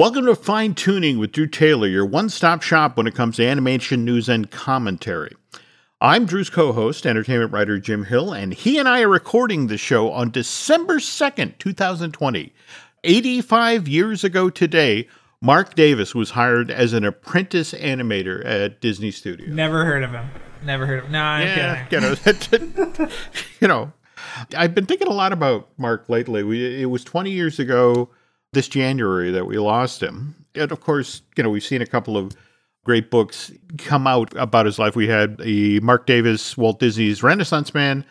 Welcome to Fine Tuning with Drew Taylor, your one stop shop when it comes to animation news and commentary. I'm Drew's co host, entertainment writer Jim Hill, and he and I are recording the show on December 2nd, 2020. 85 years ago today, Marc Davis was hired as an apprentice animator at Disney Studios. Never heard of him. Never heard of him. No, I'm Yeah, kidding. you know, you know, I've been thinking a lot about Marc lately. We, it was 20 years ago this January that we lost him. And of course, you know, we've seen a couple of great books come out about his life. We had the Marc Davis, Walt Disney's Renaissance Man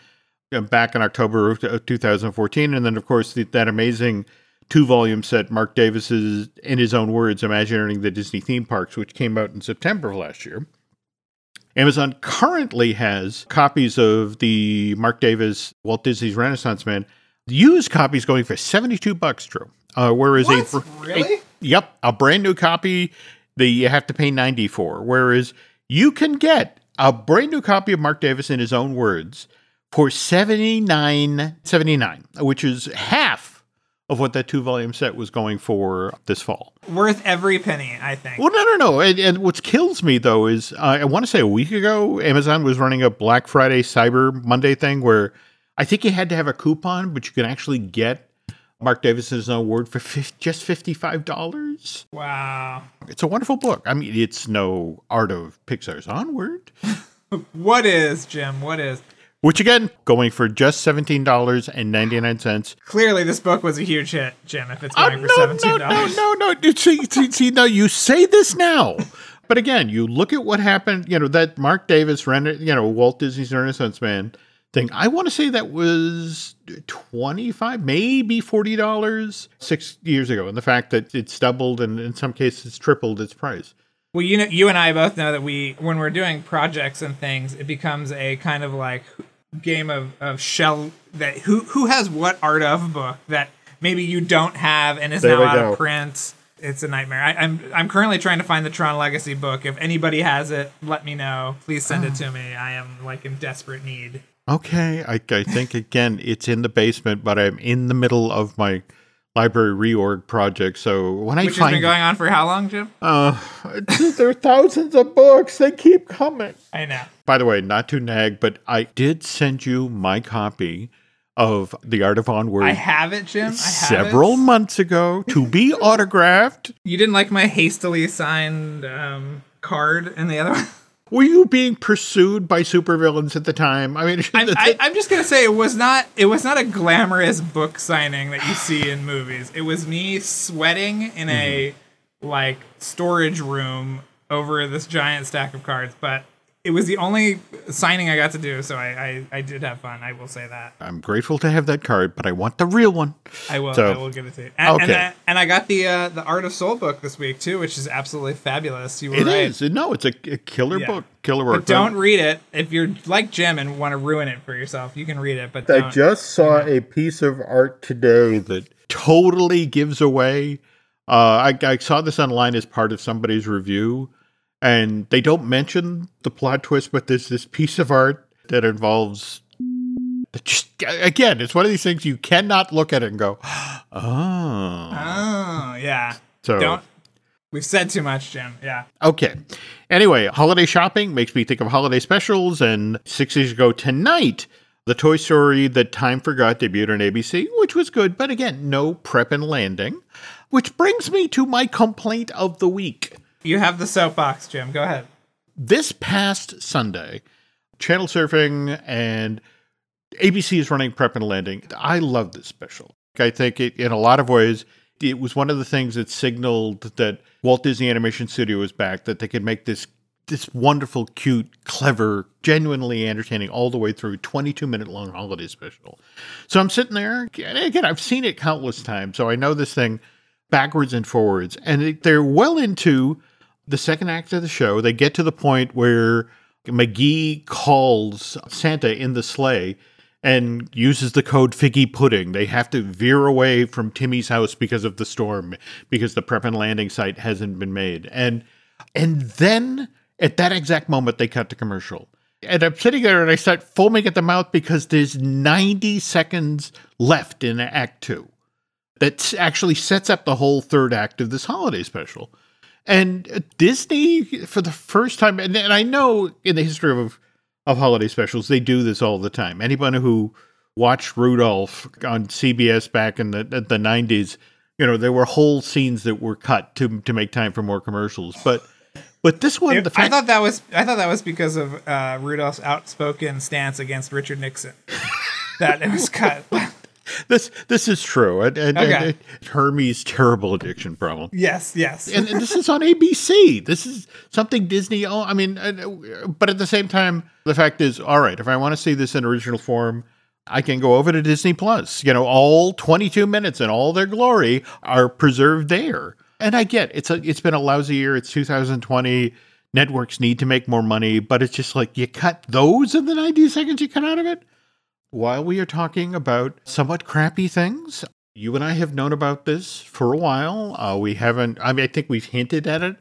back in October of uh, 2014. And then, of course, the, that amazing two volume set, Marc Davis's, in his own words, Imagineering the Disney Theme Parks, which came out in September of last year. Amazon currently has copies of the Marc Davis Walt Disney's Renaissance Man, used copies going for 72 bucks, Drew. Uh, whereas What? a Really? a- yep, a brand new copy that you have to pay 90 for. Whereas you can get a brand new copy of Marc Davis in his own words for 79.79, which is half of what that two volume set was going for this fall. Worth every penny, I think. Well, no, no, no. And, and what kills me though is uh, I want to say a week ago, Amazon was running a Black Friday Cyber Monday thing where I think you had to have a coupon, but you can actually get Marc Davis's own word for fif- just fifty-five dollars. Wow. It's a wonderful book. I mean, it's no art of Pixar's Onward, What is, Jim? What is? which again going for just seventeen dollars and ninety-nine cents. Clearly, this book was a huge hit, Jim, if it's going no, for no, seventeen no, dollars. no, no. See, see, see, no, you say this now. But again, you look at what happened, you know, that Marc Davis, Ren- you know, Walt Disney's Renaissance Man thing. I want to say that was 25 maybe $40 six years ago. And the fact that it's doubled and in some cases tripled its price. Well, you know, you and I both know that we, when we're doing projects and things, it becomes a kind of like game of, of shell that who who has what art of book that maybe you don't have and is There now out go. of print. It's a nightmare. I, I'm I'm currently trying to find the Tron Legacy book. If anybody has it, let me know. Please send it Oh. to me. I am like in desperate need. Okay. I, I think, again, it's in the basement, but I'm in the middle of my library reorg project. So when I find, Which has been going on for how long, Jim? Uh, there are thousands of books. They keep coming. I know. By the way, not to nag, but I did send you my copy of The Art of Onward I have it, Jim. I have several it. months ago to be autographed. You didn't like my hastily signed um, card in the other one. Were you being pursued by supervillains at the time? I mean, I'm, I, I'm just gonna say it was not it was not a glamorous book signing that you see in movies. It was me sweating in a mm-hmm. like storage room over this giant stack of cards, but it was the only signing I got to do, so I, I, I did have fun. I will say that. I'm grateful to have that card, but I want the real one. I will. So- I will give it to you. And, and, Okay. I, and I got the uh, the Art of Soul book this week too, which is absolutely fabulous. You were It right. is. No, it's a, a killer Yeah. book. Killer work. But don't read it if you're like Jim and want to ruin it for yourself. You can read it, but I don't. just saw a piece of art today that totally gives away. Uh, I, I saw this online as part of somebody's review, and they don't mention the plot twist, but there's this piece of art that involves. Just again, it's one of these things you cannot look at it and go, "Oh." Oh yeah. So Don't. We've said too much, Jim. Yeah. Okay. Anyway, holiday shopping makes me think of holiday specials. And six years ago tonight, the Toy Story that Time Forgot debuted on ABC, which was good, but again, no prep and landing. Which brings me to my complaint of the week. You have the soapbox, Jim. Go ahead. This past Sunday, channel surfing and ABC is running prep and landing. I love this special. I think it, in a lot of ways, it was one of the things that signaled that Walt Disney Animation Studio was back, that they could make this this wonderful, cute, clever, genuinely entertaining all the way through 22 minute long holiday special. So I'm sitting there, again, I've seen it countless times, so I know this thing backwards and forwards. And they're well into the second act of the show. They get to the point where Magee calls Santa in the sleigh and uses the code Figgy Pudding. They have to veer away from Timmy's house because of the storm, because the prep and landing site hasn't been made. And and then at that exact moment they cut to commercial. And I'm sitting there and I start foaming at the mouth because there's 90 seconds left in Act Two. that actually sets up the whole third act of this holiday special. And Disney, for the first time, and, and I know in the history of of holiday specials, they do this all the time. Anyone who watched Rudolph on CBS back in the the nineties, you know, there were whole scenes that were cut to to make time for more commercials. But but this one, the I thought that was I thought that was because of uh, Rudolph's outspoken stance against Richard Nixon. that it was cut. This this is true, and, and, Okay. and Hermey's terrible addiction problem. yes, yes. and, and this is on ABC. This is something Disney. Oh, I mean, uh, but at the same time, the fact is, all right. If I want to see this in original form, I can go over to Disney Plus. You know, all 22 minutes and all their glory are preserved there. And I get it's a it's been a lousy year. It's 2020. Networks need to make more money, but it's just like you cut those in the 90 seconds you cut out of it. While we are talking about somewhat crappy things, you and I have known about this for a while. Uh, we haven't, I mean, I think we've hinted at it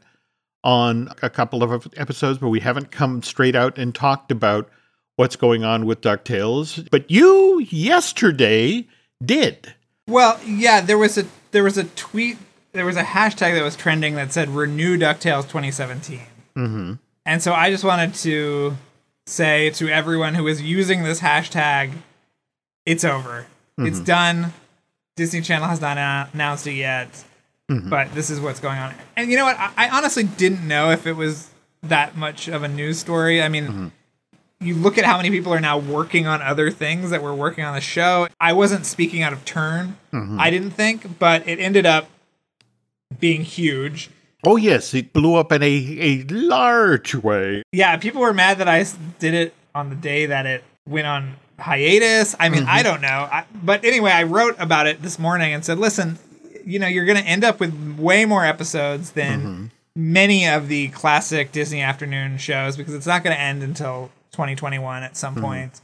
on a couple of episodes, but we haven't come straight out and talked about what's going on with DuckTales. But you yesterday did. Well, yeah, there was a there was a tweet, there was a hashtag that was trending that said "Renew Ducktales 2017," Mm-hmm. and so I just wanted to say to everyone who is using this hashtag, it's over, it's mm-hmm. done. Disney Channel has not announced it yet, mm-hmm. but this is what's going on. And you know what? I, I honestly didn't know if it was that much of a news story. I mean. Mm-hmm. You look at how many people are now working on other things that were working on the show. I wasn't speaking out of turn. I didn't think, but it ended up being huge. Oh, yes, it blew up in a, a large way. Yeah, people were mad that I did it on the day that it went on hiatus. I mean, I mm-hmm. don't know. I, but anyway, I wrote about it this morning and said, listen, you know, you're going to end up with way more episodes than mm-hmm. many of the classic Disney afternoon shows because it's not going to end until 2021 at some mm-hmm. point.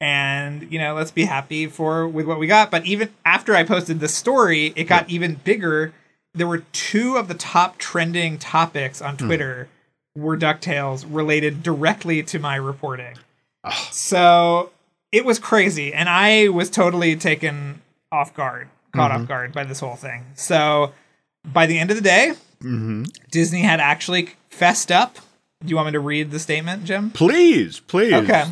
And you know, let's be happy for with what we got. But even after I posted the story, it got even bigger. There were two of the top trending topics on hmm. Twitter were Ducktales related directly to my reporting. So it was crazy, and I was totally taken off guard, caught off mm-hmm. guard by this whole thing. So by the end of the day, mm-hmm. Disney had actually fessed up. Do you want me to read the statement, Jim? Please, please. Okay.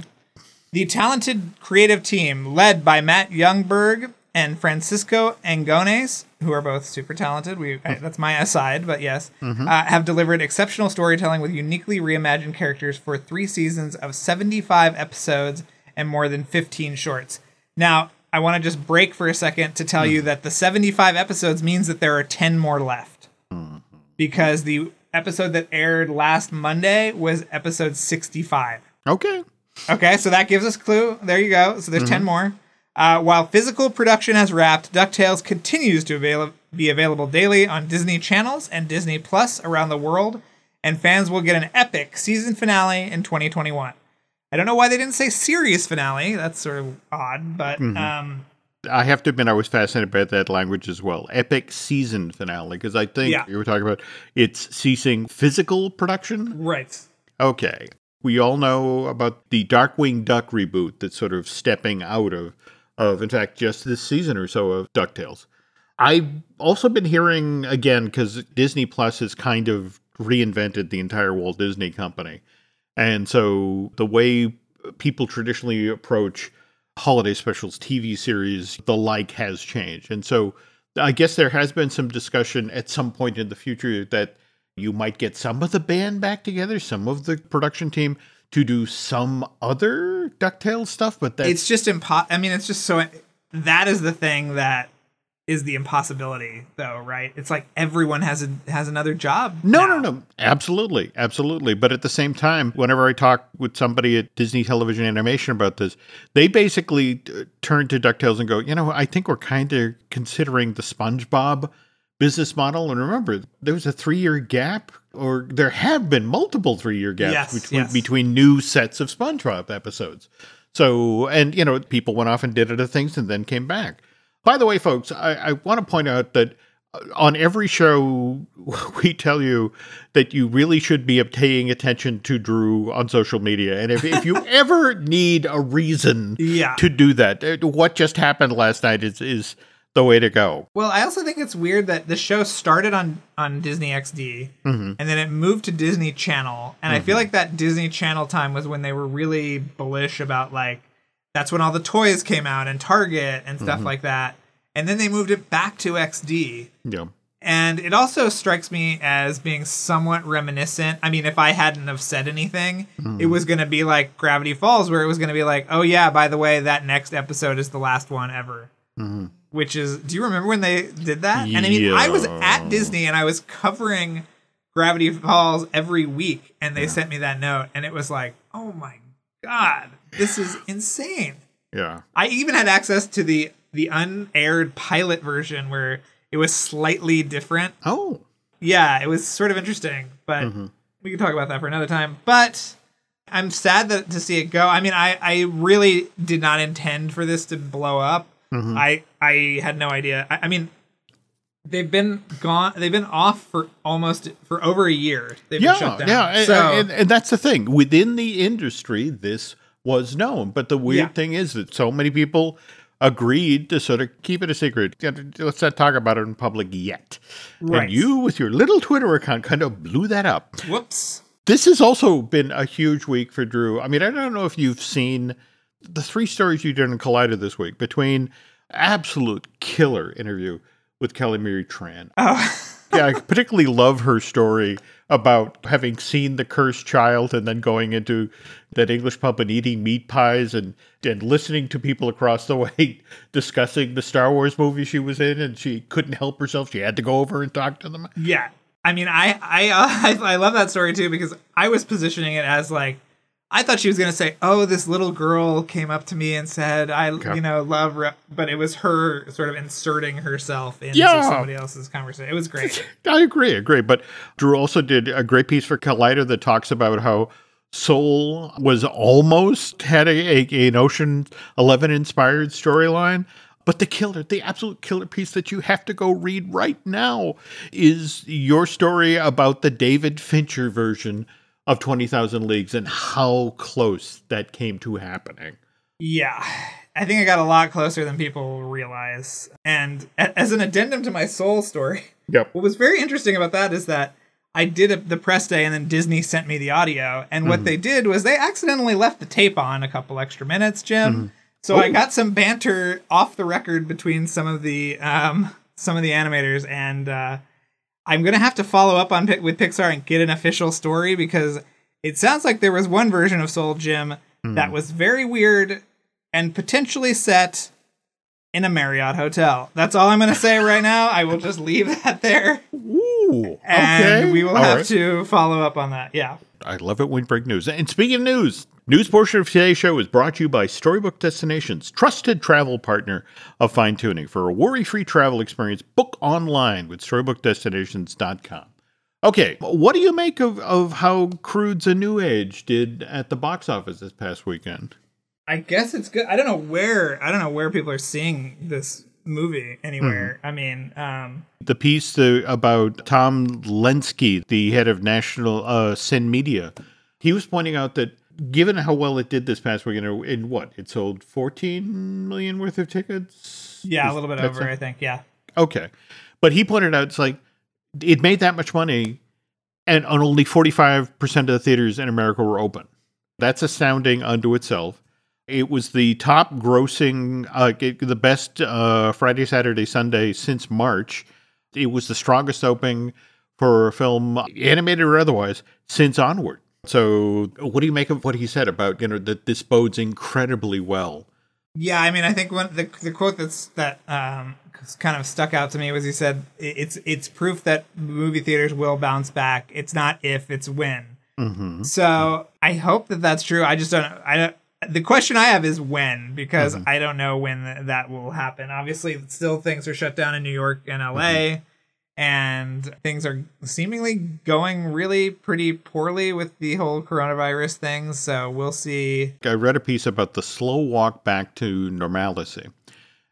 The talented creative team, led by Matt Youngberg and Francisco Angones, who are both super talented. We I, mm-hmm. that's my aside, but yes, mm-hmm. uh, have delivered exceptional storytelling with uniquely reimagined characters for three seasons of 75 episodes and more than 15 shorts. Now, I want to just break for a second to tell you mm. that the 75 episodes means that there are 10 more left mm-hmm. because the episode that aired last Monday was episode 65. Okay. Okay, so that gives us a clue. There you go. So there's 10 more. Uh, while physical production has wrapped, DuckTales continues to avail- be available daily on Disney channels and Disney Plus around the world, and fans will get an epic season finale in 2021. I don't know why they didn't say series finale. That's sort of odd, but um, I have to admit, I was fascinated by that language as well. Epic season finale, because I think Yeah. you were talking about it's ceasing physical production. right. Okay. We all know about the Darkwing Duck reboot that's sort of stepping out of, of in fact, just this season or so of DuckTales. I've also been hearing, again, because Disney Plus has kind of reinvented the entire Walt Disney Company. And so the way people traditionally approach holiday specials, TV series, the like has changed. And so I guess there has been some discussion at some point in the future that you might get some of the band back together, some of the production team to do some other DuckTales stuff, but that's It's just impo. I mean, it's just so. That is the thing that is the impossibility, though, right? It's like everyone has a has another job. No, now. no, no. Absolutely. Absolutely. But at the same time, whenever I talk with somebody at Disney Television Animation about this, they basically uh, turn to DuckTales and go, you know, I think we're kind of considering the SpongeBob business model. And remember, there was a three year gap, or there have been multiple three year gaps Yes, between, yes. between new sets of SpongeBob episodes. So, and, you know, people went off and did other things and then came back. By the way, folks, I, I want to point out that uh, on every show, we tell you that you really should be paying attention to Drew on social media. And if, if you ever need a reason Yeah. to do that, uh, what just happened last night is, is the way to go. Well, I also think it's weird that the show started on on Disney XD Mm-hmm. and then it moved to Disney Channel. And I feel like that Disney Channel time was when they were really bullish about like that's when all the toys came out and Target and Mm-hmm. stuff like that. And then they moved it back to XD. Yeah. And it also strikes me as being somewhat reminiscent. I mean, if I hadn't have said anything, it was going to be like Gravity Falls, where it was going to be like, oh, yeah, by the way, that next episode is the last one ever. Which is, do you remember when they did that? And I mean, I was at Disney and I was covering Gravity Falls every week, and they sent me that note, and it was like, oh my God, this is insane. Yeah. I even had access to the the unaired pilot version where it was slightly different. Oh. Yeah, it was sort of interesting, but Mm-hmm. we can talk about that for another time. But I'm sad that to see it go. I mean, I I really did not intend for this to blow up. Mm-hmm. I I had no idea. I, I mean, they've been gone. They've been off for almost for over a year. They've been Yeah, shut down. yeah, and, and, and that's the thing. Within the industry, this was known, but the weird Yeah. thing is that so many people agreed to sort of keep it a secret. Let's not talk about it in public yet. Right. And you, with your little Twitter account, kind of blew that up. whoops. This has also been a huge week for Drew. I mean, I don't know if you've seen the three stories you did in Collider this week between absolute killer interview with Kelly Marie Tran. Oh. yeah, I particularly love her story about having seen the cursed child and then going into that English pub and eating meat pies and and listening to people across the way discussing the Star Wars movie she was in and she couldn't help herself. She had to go over and talk to them. Yeah, I mean, I I uh, I, I love that story too because I was positioning it as like I thought she was gonna say, "Oh, this little girl came up to me and said, I Okay. you know love," re-, but it was her sort of inserting herself into Yeah. somebody else's conversation. It was great. I agree, agree. But Drew also did a great piece for Collider that talks about how Soul was almost had a, a an Ocean Eleven inspired storyline. But the killer, the absolute killer piece that you have to go read right now is your story about the David Fincher version of 20,000 Leagues and how close that came to happening. yeah, I think I got a lot closer than people realize. And as an addendum to my soul story, Yep. what was very interesting about that is that I did a, the press day and then Disney sent me the audio. And Mm-hmm. what they did was they accidentally left the tape on a couple extra minutes, Jim. Mm-hmm. So I got some banter off the record between some of the um, some of the animators, and uh, I'm gonna have to follow up on with Pixar and get an official story because it sounds like there was one version of Soul Jim Hmm. that was very weird and potentially set in a Marriott hotel. That's all I'm gonna say right now. I will just leave that there, Ooh. and okay. we will All have right. to follow up on that. Yeah. I love it when you break news. And speaking of news, news portion of today's show is brought to you by Storybook Destinations, trusted travel partner of fine tuning. For a worry free travel experience, book online with StorybookDestinations.com. Okay, what do you make of, of how Croods A New Age did at the box office this past weekend? I guess it's good. I don't know where I don't know where people are seeing this movie anywhere. I mean, um, The piece uh, about Tom Lesinski, the head of National uh, CineMedia, he was pointing out that given how well it did this past weekend, in what it sold 14 million worth of tickets. yeah, a little bit over. so? I think. Yeah. Okay, but he pointed out it's like it made that much money, and on only 45 percent of the theaters in America were open. That's astounding unto itself. It was the top grossing, uh, the best uh, Friday, Saturday, Sunday since March. It was the strongest opening for a film, animated or otherwise, since Onward. So, what do you make of what he said about you know that this bodes incredibly well? Yeah, I mean, I think one the the quote that's that um kind of stuck out to me was he said it's it's proof that movie theaters will bounce back. It's not if, it's when. Mm-hmm. So I hope that that's true. I just don't. I don't. The question I have is when, because Mm-hmm. I don't know when th- that will happen. Obviously, still things are shut down in New York and LA, Mm-hmm. And things are seemingly going really pretty poorly with the whole coronavirus thing. So we'll see. I read a piece about the slow walk back to normalcy.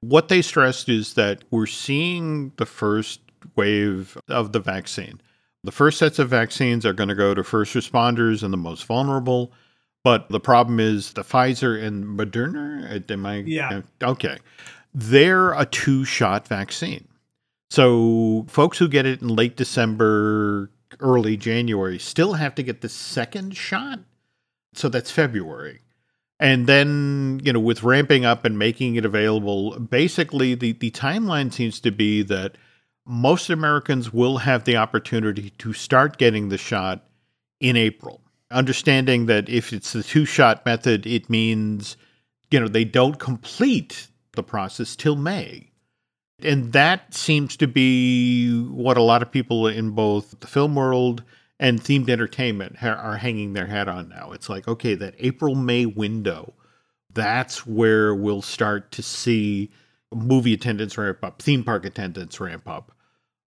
What they stressed is that we're seeing the first wave of the vaccine. The first sets of vaccines are going to go to first responders and the most vulnerable. But the problem is the Pfizer and Moderna. Am I? Yeah. Okay. they're a two shot vaccine. So folks who get it in late December, early January still have to get the second shot. So that's February. And then, you know, with ramping up and making it available, basically the, the timeline seems to be that most Americans will have the opportunity to start getting the shot in April. Understanding that if it's the two shot method, it means, you know, they don't complete the process till May. And that seems to be what a lot of people in both the film world and themed entertainment ha- are hanging their hat on now. It's like, okay, that April May window, that's where we'll start to see movie attendance ramp up, theme park attendance ramp up.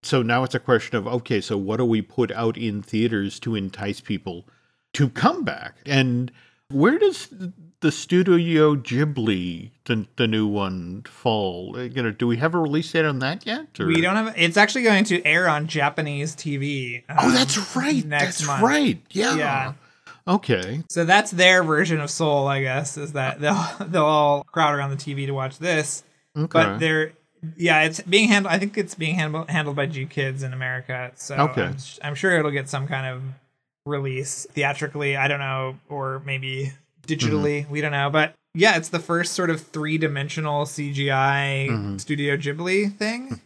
So now it's a question of, okay, so what do we put out in theaters to entice people to come back? And where does the Studio Ghibli, the, the new one, fall? Uh, You know, do we have a release date on that yet? or- We don't have. It's actually going to air on Japanese TV. Oh, um, that's right. Next That's month. right. Yeah. Yeah. Okay. So that's their version of Soul, I guess. Is that they'll they'll all crowd around the TV to watch this, Okay. but they're yeah, it's being handled. I think it's being handled handled by GKIDS in America. So Okay. I'm, I'm sure it'll get some kind of release theatrically. I don't know, or maybe digitally. Mm-hmm. We don't know, but yeah, it's the first sort of three dimensional CGI Mhm. Studio Ghibli thing,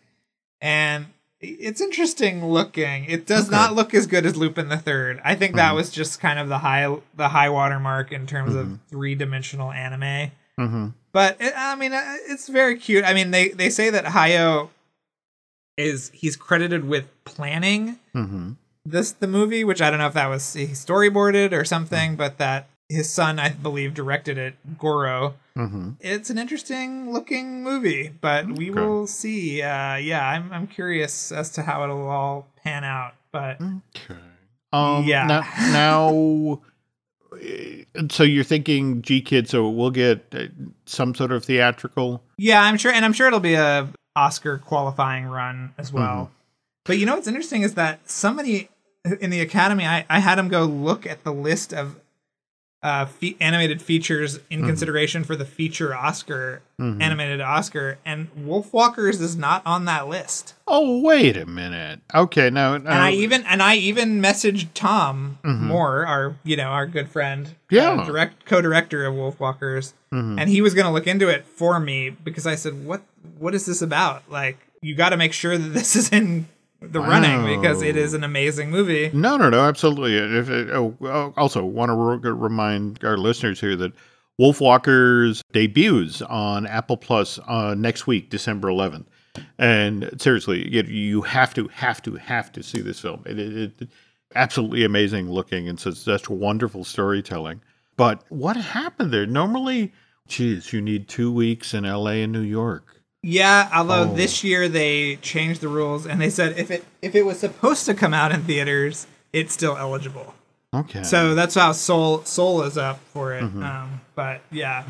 and it's interesting looking. It does Okay. not look as good as Lupin the Third. I think that Mhm. was just kind of the high the high water mark in terms of three dimensional anime. Mm-hmm. But it, I mean, uh, it's very cute. I mean, they they say that Hayao is he's credited with planning Mm-hmm. this the movie, which I don't know if that was storyboarded or something, but that his son, I believe, directed it. Goro. Mm-hmm. It's an interesting looking movie, but we Okay. will see. Uh, yeah, I'm I'm curious as to how it'll all pan out. But Okay. Um, Yeah. Now, now, so you're thinking G Kid, so we'll get uh, some sort of theatrical. yeah, I'm sure, and I'm sure it'll be a Oscar qualifying run as well. But you know what's interesting is that somebody in the Academy, I, I had him go look at the list of uh, fe- animated features in Mhm. consideration for the feature Oscar, Mhm. animated Oscar, and Wolfwalkers is not on that list. Oh, wait a minute. Okay, now, And I even and I even messaged Tomm Mhm. Moore, our you know our good friend, Yeah. uh, direct co-director of Wolfwalkers, Mhm. and he was going to look into it for me because I said, "What what is this about? Like, you got to make sure that this is in the running because it is an amazing movie." No, no, no, absolutely. If it, oh, oh, also want to re- remind our listeners here that Wolfwalkers debuts on Apple Plus uh, next week, December 11th. And seriously, you, you have to, have to, have to see this film. It, it, it absolutely amazing looking and such, such wonderful storytelling. But what happened there? Normally, geez, you need two weeks in LA and New York. Yeah, although Oh. this year they changed the rules and they said if it if it was supposed to come out in theaters, it's still eligible. Okay. So that's how Soul Soul is up for it. Mm-hmm. Um, but yeah,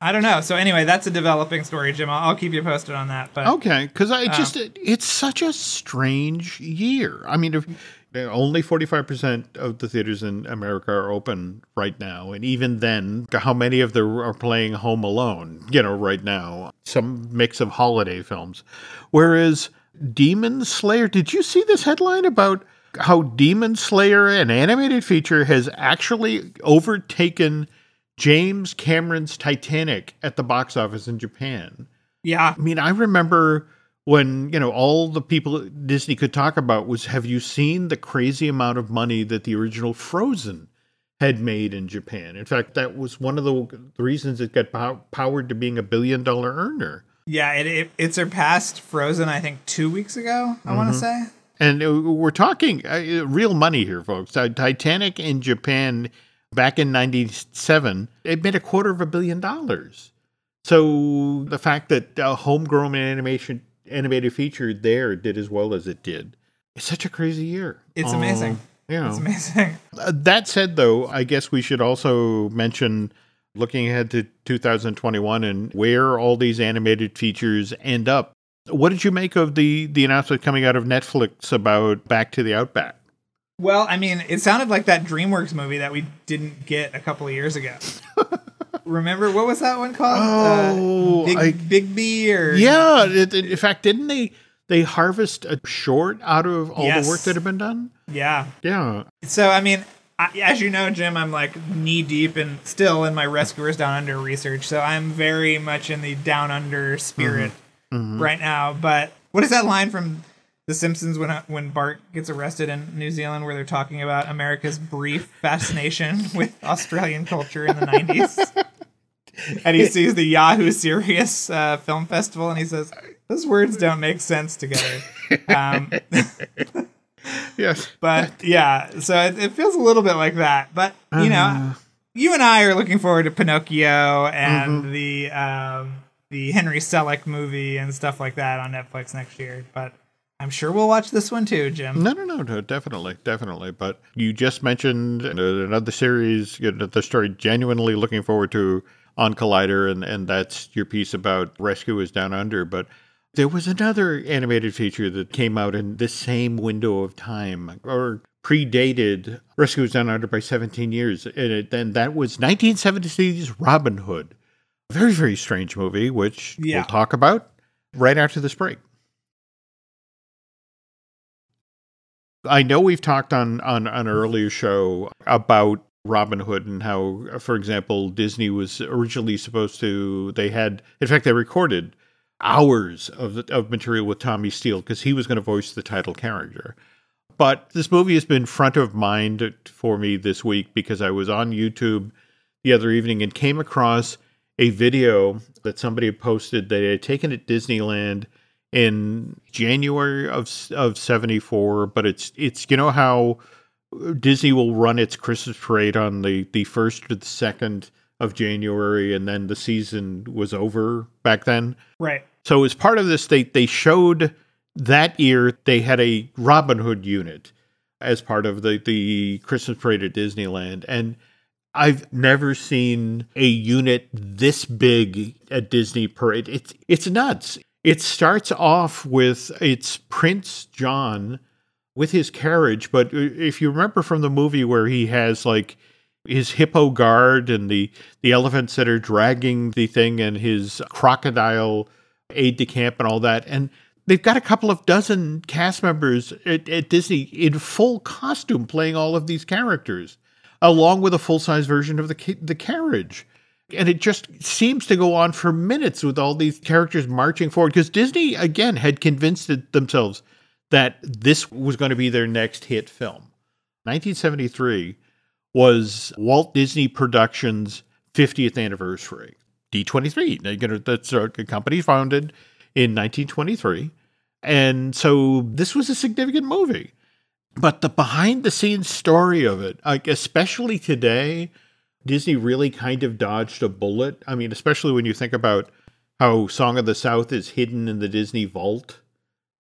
I don't know. So anyway, that's a developing story, Jim. I'll, I'll keep you posted on that. But Okay, because Um, I just it, it's such a strange year. I mean, if only forty five percent of the theaters in America are open right now, and even then, how many of them are playing Home Alone? You know, right now, some mix of holiday films. Whereas Demon Slayer, did you see this headline about? How Demon Slayer, an animated feature, has actually overtaken James Cameron's Titanic at the box office in Japan. yeah, I mean, I remember when, you know, all the people Disney could talk about was have you seen the crazy amount of money that the original Frozen had made in Japan? In fact, that was one of the reasons it got pow- powered to being a billion dollar earner. yeah, it, it it surpassed Frozen. I think two weeks ago. I want to Mm-hmm. say. And uh, we're talking uh, real money here, folks. Uh, Titanic in Japan back in 97, it made a quarter of a billion dollars. So the fact that a homegrown animation animated feature there did as well as it did, it's such a crazy year. It's Uh, amazing. Know. It's amazing. Uh, that said, though, I guess we should also mention looking ahead to 2021 and where all these animated features end up. What did you make of the the announcement coming out of Netflix about Back to the Outback? Well, I mean, it sounded like that DreamWorks movie that we didn't get a couple of years ago. remember what was that one called? Uh, oh, uh, Big, I- Big B or Yeah, it, it- in fact, didn't they they harvest a short out of all Yes. the work that had been done? yeah. Yeah. So I mean, I, as you know, Jim, I'm like knee deep and still in my Rescuers Down Under research. So I'm very much in the Down Under spirit mm-hmm. Mm-hmm. right now. But what is that line from The Simpsons when uh, when Bart gets arrested in New Zealand, where they're talking about America's brief fascination with Australian culture in the '90s? And he sees the Yahoo Serious uh, Film Festival, and he says, "Those words don't make sense together." Um, Yes. but yeah, so it, it feels a little bit like that. But you know, Uh-huh. you and I are looking forward to Pinocchio and Mm-hmm. the um, the Henry Selick movie and stuff like that on Netflix next year. But I'm sure we'll watch this one too, Jim. No, no, no, no, definitely, definitely. But you just mentioned another series, you know, the story genuinely looking forward to on Collider, and, and that's your piece about Rescuers Down Under. But there was another animated feature that came out in this same window of time, or predated Rescuers Down Under by 17 years. And, it, and that was 1970s Robin Hood. Very, very strange movie, which Yeah. we'll talk about right after this break. I know we've talked on, on on an earlier show about Robin Hood and how, for example, Disney was originally supposed to. They had, in fact, they recorded hours of of material with Tommy Steele because he was going to voice the title character. But this movie has been front of mind for me this week because I was on YouTube the other evening and came across a video that somebody had posted that they had taken at Disneyland in January of of 74 but it's it's you know how Disney will run its Christmas parade on the the 1st or the 2nd of January and then the season was over back then Right. so as part of this, they they showed that year they had a Robin Hood unit as part of the the Christmas parade at Disneyland, and I've never seen a unit this big at Disney parade. It's it's nuts. It starts off with it's Prince John with his carriage, but uh, if you remember from the movie where he has like his hippo guard and the the elephants that are dragging the thing and his crocodile aide de camp and all that and they've got a couple of dozen cast members at, at disney in full costume playing all of these characters along with a full-size version of the the carriage. And it just seems to go on for minutes with all these characters marching forward because disney again had convinced themselves that this was going to be their next hit film 1973 was Walt Disney Productions' 50th anniversary. D23, Now, you know, that's a company founded in 1923. And so this was a significant movie. But the behind the scenes story of it, like especially today, Disney really kind of dodged a bullet. I mean, especially when you think about how Song of the South is hidden in the Disney vault.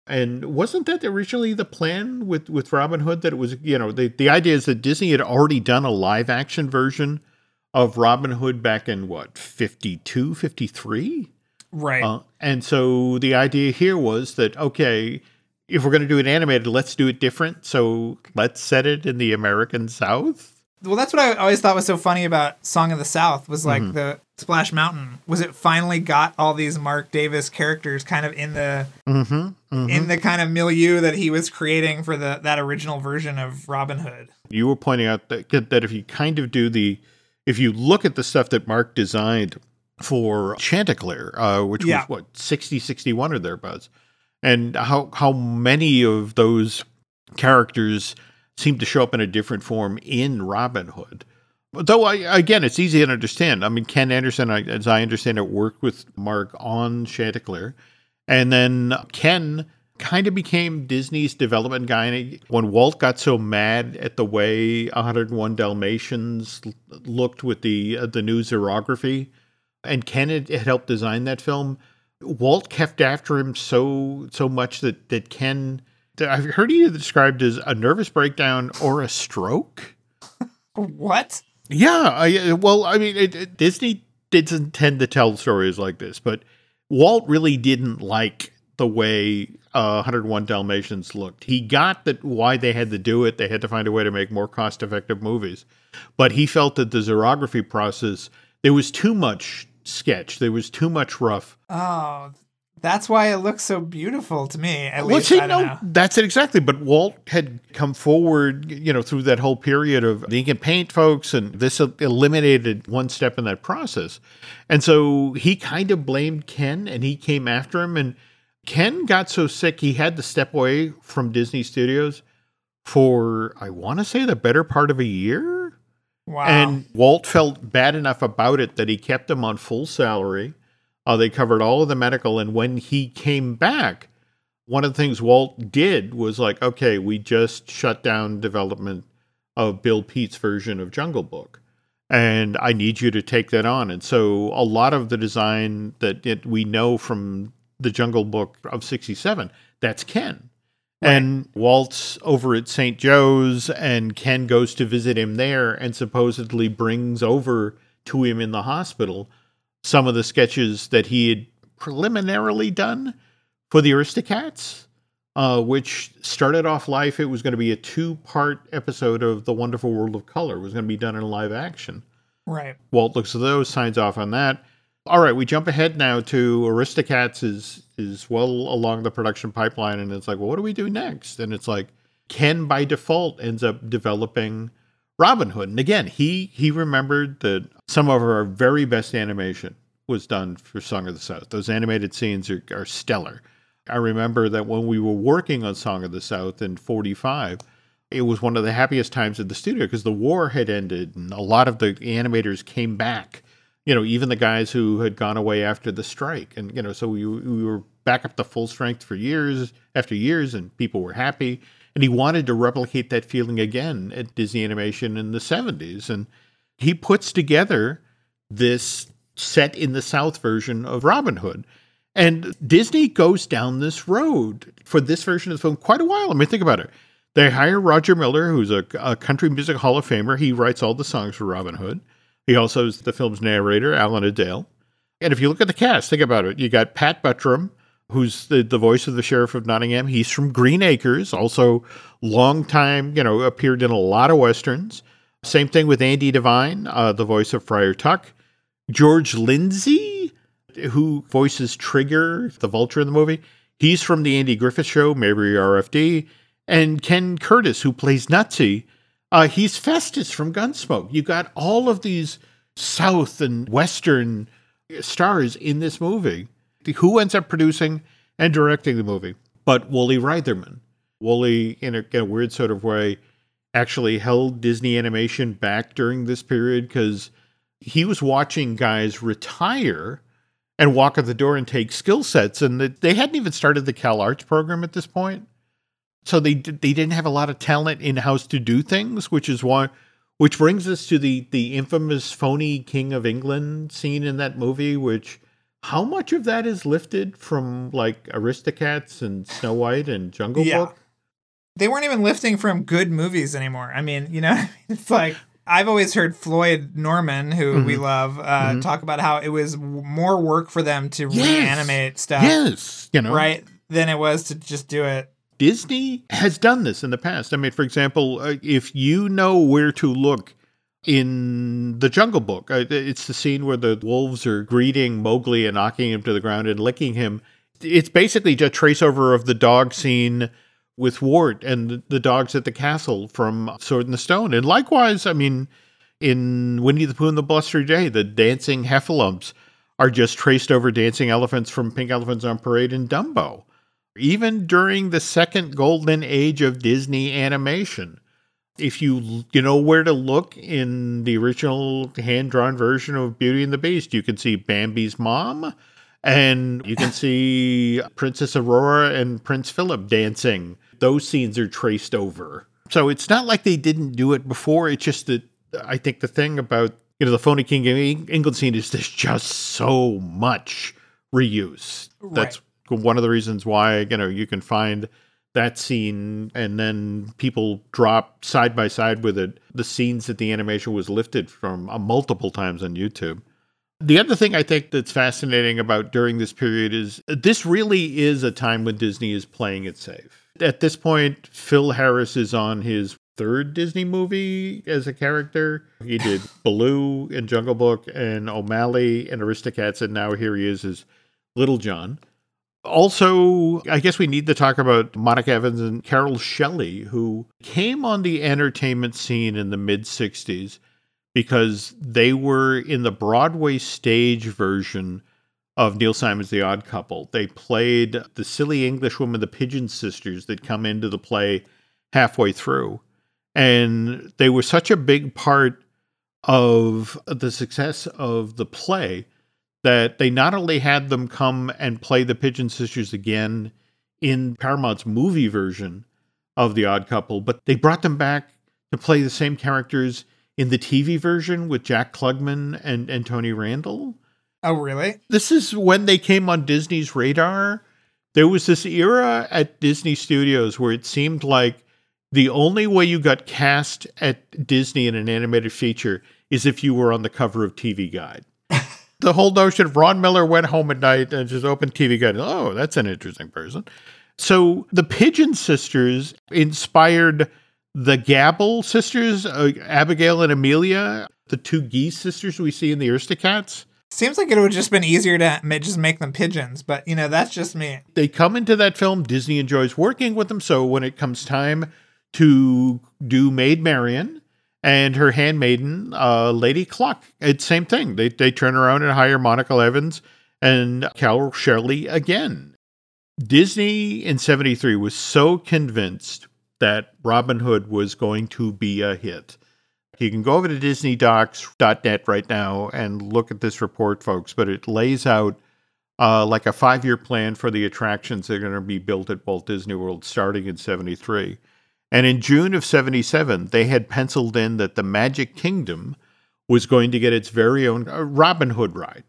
And wasn't that originally the plan with, with Robin Hood that it was, you know, the, the idea is that Disney had already done a live action version of Robin Hood back in what, 52, 53? Right. Uh, and so the idea here was that, okay, if we're going to do it animated, let's do it different. So let's set it in the American South. well, that's what I always thought was so funny about Song of the South was like Mm-hmm. the Splash Mountain. Was it finally got all these Marc Davis characters kind of in the Mm-hmm. in the kind of milieu that he was creating for the that original version of Robin Hood. you were pointing out that that if you kind of do the if you look at the stuff that Marc designed for Chanticleer, uh, which Yeah. was what 60, 61 or thereabouts, and how how many of those characters seem to show up in a different form in Robin Hood. Though I, again, it's easy to understand. I mean, Ken Anderson, as I understand it, worked with Marc on Chanticleer, and then Ken kind of became Disney's development guy. And when Walt got so mad at the way 101 Dalmatians looked with the uh, the new xerography, and Ken had, had helped design that film, Walt kept after him so so much that that Ken. I've heard he described as a nervous breakdown or a stroke. What? Yeah, I well, I mean, it, it- Disney didn't tend to tell stories like this, but Walt really didn't like the way uh, 101 Dalmatians looked. He got that why they had to do it; they had to find a way to make more cost-effective movies. But he felt that the xerography process there was too much sketch. There was too much rough. Oh, that's why it looks so beautiful to me. At Well, least see, no, know. that's it exactly. But Walt had come forward, you know, through that whole period of the ink and paint folks, and this eliminated one step in that process. And so he kind of blamed Ken, and he came after him. And Ken got so sick he had to step away from Disney Studios for I want to say the better part of a year. Wow. And Walt felt bad enough about it that he kept him on full salary. Uh, they covered all of the medical. And when he came back, one of the things Walt did was like, okay, we just shut down development of Bill Peet's version of Jungle Book. And I need you to take that on. And so a lot of the design that it, we know from the Jungle Book of 67, that's Ken. And Walt's over at St. Joe's, and Ken goes to visit him there and supposedly brings over to him in the hospital some of the sketches that he had preliminarily done for the Aristocats, uh, which started off life. It was going to be a two part episode of The Wonderful World of Color, it was going to be done in live action. right. Walt looks at those, signs off on that. All right, we jump ahead now to Aristocats is is well along the production pipeline, and it's like, well, what do we do next? And it's like Ken by default ends up developing Robin Hood, and again, he he remembered that some of our very best animation was done for Song of the South. Those animated scenes are, are stellar. I remember that when we were working on Song of the South in '45 it was one of the happiest times at the studio because the war had ended and a lot of the animators came back you know even the guys who had gone away after the strike and you know so we, we were back up to full strength for years after years and people were happy and he wanted to replicate that feeling again at disney animation in the 70s and he puts together this set in the south version of robin hood and disney goes down this road for this version of the film quite a while i mean think about it they hire Roger Miller, who's a, a, country music Hall of Famer. He writes all the songs for Robin Hood. He also is the film's narrator, Alan-a-Dale. And if you look at the cast, think about it. You got Pat Buttram, who's the, the voice of the Sheriff of Nottingham. He's from Green Acres, also long time, you know, appeared in a lot of westerns. Same thing with Andy Devine, uh, the voice of Friar Tuck. George Lindsay, who voices Trigger, the vulture in the movie. He's from the Andy Griffith Show, Mayberry RFD and Ken Curtis, who plays Nutsy, uh, he's Festus from Gunsmoke. You got all of these South and Western stars in this movie. Who ends up producing and directing the movie? But Woolie Reitherman. Woolie, in a, in a weird sort of way, actually held Disney animation back during this period because he was watching guys retire and walk out the door and take skill sets. And they hadn't even started the Cal Arts program at this point so they they didn't have a lot of talent in house to do things, which is why, which brings us to the the infamous phony King of England scene in that movie. Which how much of that is lifted from like Aristocats and Snow White and Jungle Yeah. Book? They weren't even lifting from good movies anymore. I mean, you know, it's like I've always heard Floyd Norman, who we Mhm. love, uh, Mhm. talk about how it was more work for them to Yes. reanimate stuff, Yes, you know, right, than it was to just do it. Disney has done this in the past. I mean, for example, uh, if you know where to look in the Jungle Book, it's the scene where the wolves are greeting Mowgli and knocking him to the ground and licking him. It's basically just trace over of the dog scene with Wart and the, dogs at the castle from Sword in the Stone. And likewise, I mean, in Winnie the Pooh and the Blustery Day, the dancing heffalumps are just traced over dancing elephants from Pink Elephants on Parade and Dumbo even during the second golden age of Disney animation. If you you know where to look in the original hand-drawn version of Beauty and the Beast, you can see Bambi's mom and you can see Princess Aurora and Prince Philip dancing. Those scenes are traced over. So it's not like they didn't do it before. It's just that I think the thing about you know the phony King of England scene is there's just so much reuse. That's one of the reasons why you know you can find that scene and then people drop side by side with it the scenes that the animation was lifted from uh, multiple times on YouTube. The other thing I think that's fascinating about during this period is this really is a time when Disney is playing it safe. At this point, Phil Harris is on his third Disney movie as a character. He did Baloo and Jungle Book and O'Malley and Aristocats, and now here he is as Little John. Also, I guess we need to talk about Monica Evans and Carole Shelley, who came on the entertainment scene in the mid 60s because they were in the Broadway stage version of Neil Simon's The Odd Couple. They played the silly English woman, the Pigeon Sisters, that come into the play halfway through. And they were such a big part of the success of the play that they not only had them come and play the Pigeon Sisters again in Paramount's movie version of The Odd Couple, but they brought them back to play the same characters in the TV version with Jack Klugman and, and Tony Randall. Oh, really? This is when they came on Disney's radar. There was this era at Disney Studios where it seemed like the only way you got cast at Disney in an animated feature is if you were on the cover of TV Guide. The whole notion of Ron Miller went home at night and just opened TV Guide. Oh, that's an interesting person. So the Pigeon Sisters inspired the Gabble sisters, uh, Abigail and Amelia, the two geese sisters we see in the Aristocats. Seems like it would have just been easier to just make them pigeons, but you know, that's just me. They come into that film. Disney enjoys working with them. So when it comes time to do Maid Marian and her handmaiden, uh, Lady Cluck, it's same thing. They, they turn around and hire Monica Evans and Carole Shelley again. Disney in 73 was so convinced that Robin Hood was going to be a hit. You can go over to disneydocs.net right now and look at this report, folks, but it lays out uh, like a five year plan for the attractions that are going to be built at Walt Disney World starting in 73. And in June of 77, they had penciled in that the Magic Kingdom was going to get its very own uh, Robin Hood ride.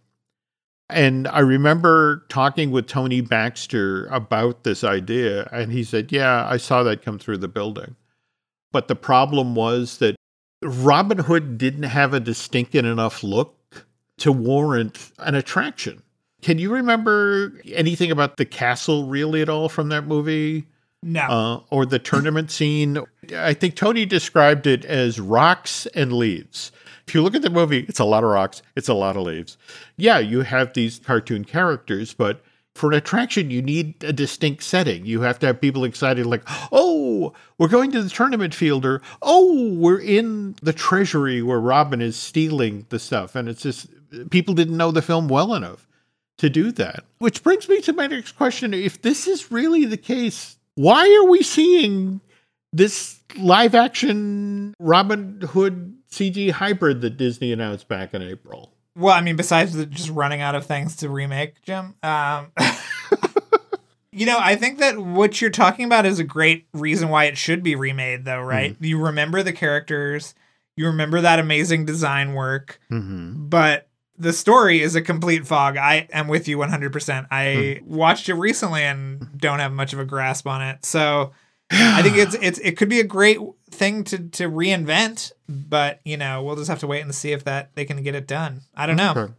And I remember talking with Tony Baxter about this idea, and he said, Yeah, I saw that come through the building. But the problem was that Robin Hood didn't have a distinct enough look to warrant an attraction. Can you remember anything about the castle really at all from that movie? No. Uh, or the tournament scene? I think Tony described it as rocks and leaves. If you look at the movie, it's a lot of rocks, it's a lot of leaves. Yeah, you have these cartoon characters, but for an attraction, you need a distinct setting. You have to have people excited, like, oh, we're going to the tournament field, or oh, we're in the treasury where Robin is stealing the stuff. And it's just, people didn't know the film well enough to do that. Which brings me to my next question. If this is really the case, why are we seeing this live action Robin Hood CG hybrid that Disney announced back in April? Well, I mean, besides the just running out of things to remake, Jim. Um, you know, I think that what you're talking about is a great reason why it should be remade, though, right? Mm-hmm. You remember the characters, you remember that amazing design work, mm-hmm. but the story is a complete fog. I am with you 100%. I mm. watched it recently and don't have much of a grasp on it. So I think it's it's it could be a great thing to to reinvent, but you know, we'll just have to wait and see if that they can get it done. I don't know. Okay.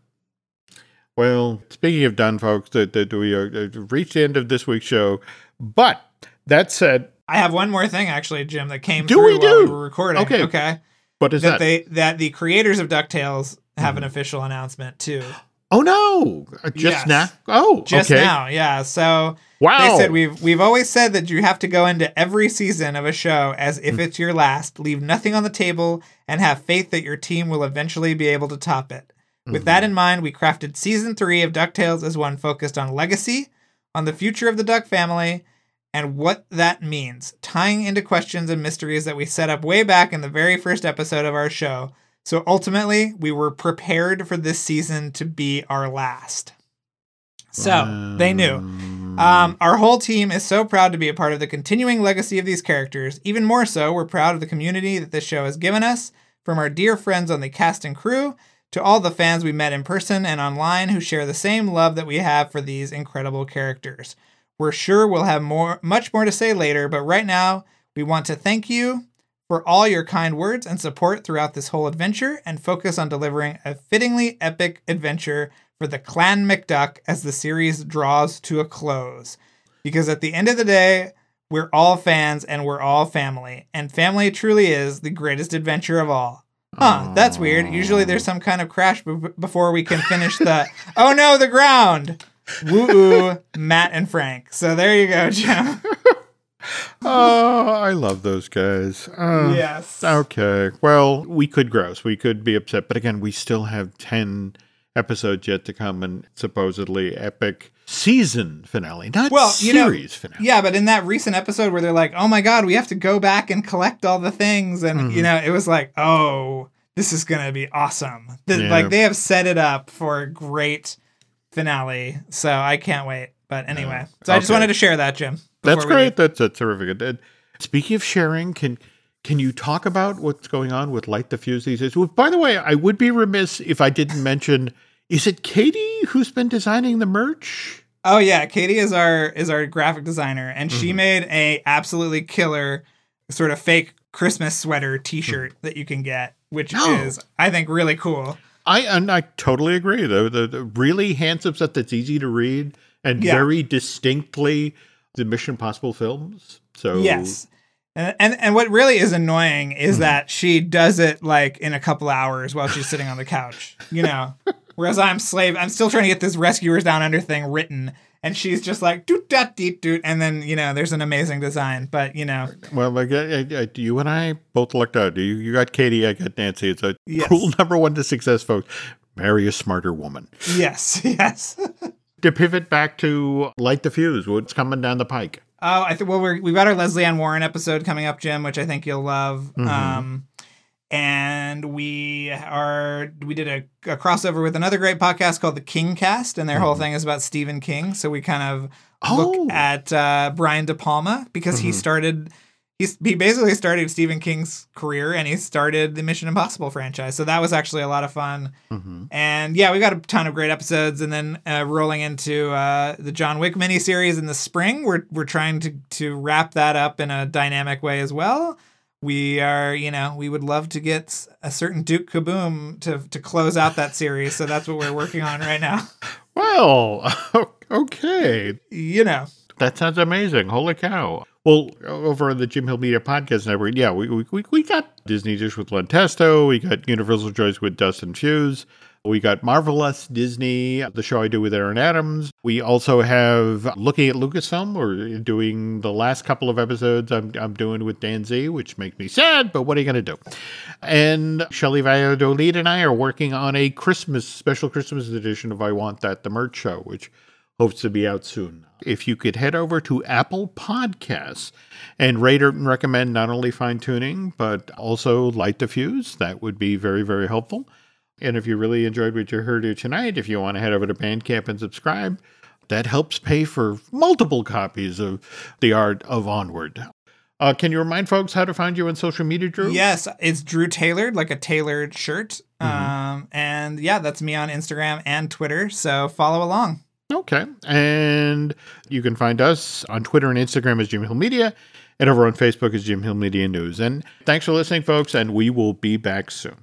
Well, speaking of done, folks, that, that we uh, reached the end of this week's show. But that said, I have one more thing actually, Jim, that came do through we while do? we were recording. Okay, okay. What is that? That they that the creators of Ducktales have mm-hmm. an official announcement too. Oh no! Uh, just yes. now? Oh, just okay. now. Yeah. So wow. They said we've we've always said that you have to go into every season of a show as if mm. it's your last, leave nothing on the table, and have faith that your team will eventually be able to top it. Mm-hmm. With that mm-hmm. in mind, we crafted season three of Ducktales as one focused on legacy, on the future of the Duck family, and what that means, tying into questions and mysteries that we set up way back in the very first episode of our show so ultimately, we were prepared for this season to be our last. So they knew. Um, our whole team is so proud to be a part of the continuing legacy of these characters. Even more so, we're proud of the community that this show has given us, from our dear friends on the cast and crew to all the fans we met in person and online who share the same love that we have for these incredible characters. We're sure we'll have more, much more to say later, but right now we want to thank you for all your kind words and support throughout this whole adventure and focus on delivering a fittingly epic adventure for the Clan McDuck as the series draws to a close. Because at the end of the day, We're all fans and we're all family. And family truly is the greatest adventure of all. Huh, that's weird. Usually there's some kind of crash b- before we can finish the, oh no, the ground. Woo oo, Matt and Frank. So there you go, Jim. oh, I love those guys. Uh, yes. Okay. Well, we could gross. We could be upset. But again, we still have 10 episodes yet to come and supposedly epic season finale, not Well, you know, series finale. Yeah, but in that recent episode where they're like, "Oh my god, we have to go back and collect all the things," and Mm-hmm. you know, it was like, "Oh, this is gonna be awesome." Th- Yeah. Like they have set it up for a great finale, so I can't wait. But anyway, so I just wanted to share that, Jim. That's great. That's, that's terrific. And speaking of sharing, can can you talk about what's going on with Light the Fuse these days? Well, by the way, I would be remiss if I didn't mention. Is it Katie who's been designing the merch? Oh yeah, Katie is our is our graphic designer, and Mm-hmm. she made a absolutely killer sort of fake Christmas sweater T-shirt Mm-hmm. that you can get, which No. is I think really cool. I and I totally agree. The, the, the really handsome stuff that's easy to read and Yeah. very distinctly the Mission Impossible films. So Yes. And, and and what really is annoying is Mm-hmm. that she does it like in a couple hours while she's sitting on the couch, you know. Whereas I'm slave, I'm still trying to get this rescuers down under thing written, and she's just like doot dot deet doot, and then you know there's an amazing design, but you know Well, like, uh, uh, you and I both lucked out. You, you got Katie, I got Nancy. It's a Yes. rule number one to success, folks. Marry a smarter woman. yes yes. To pivot back to Light the Fuse, what's coming down the pike? Oh, I think well we're we've got our Lesley Ann Warren episode coming up, Jim, which I think you'll love. Mm-hmm. Um, and we are we did a, a crossover with another great podcast called the King Cast, and their whole thing is about Stephen King. So we kind of Mm-hmm. Oh. Mm-hmm. look at uh, Brian De Palma because he started. He's, he basically started Stephen King's career and he started the Mission Impossible franchise. So that was actually a lot of fun. Mm-hmm. And yeah, we got a ton of great episodes, and then uh, rolling into uh, the John Wick miniseries in the spring. We're we're trying to to wrap that up in a dynamic way as well. We are, you know, we would love to get a certain Duke Kaboom to to close out that series. So that's what we're working on right now. Well, okay. You know, That sounds amazing. Holy cow. Well, over on the Jim Hill Media Podcast Network, yeah, we, we, we- got Disney Dish with Len Testa. We got Universal Choice with Dustin Fuse. We got Marvelous Disney, the show I do with Aaron Adams. We also have Looking at Lucasfilm. We're doing the last couple of episodes I'm, I'm doing with Dan Z, which makes me sad, but what are you going to do? And Shelly Valladolid and I are working on a Christmas, special Christmas edition of I Want That, the merch show, which hopes to be out soon. If you could head over to Apple Podcasts and rate and recommend not only fine tuning, but also light the fuse, that would be very, very helpful. And if you really enjoyed what you heard here tonight, if you want to head over to Bandcamp and subscribe, that helps pay for multiple copies of The Art of Onward. Uh, can you remind folks how to find you on social media, Drew? yes, it's Drew tailored, like a tailored shirt. Um, and yeah, that's me on Instagram and Twitter. So follow along. Okay. And you can find us on Twitter and Instagram as Jim Hill Media and over on Facebook as Jim Hill Media News. And thanks for listening, folks, and we will be back soon.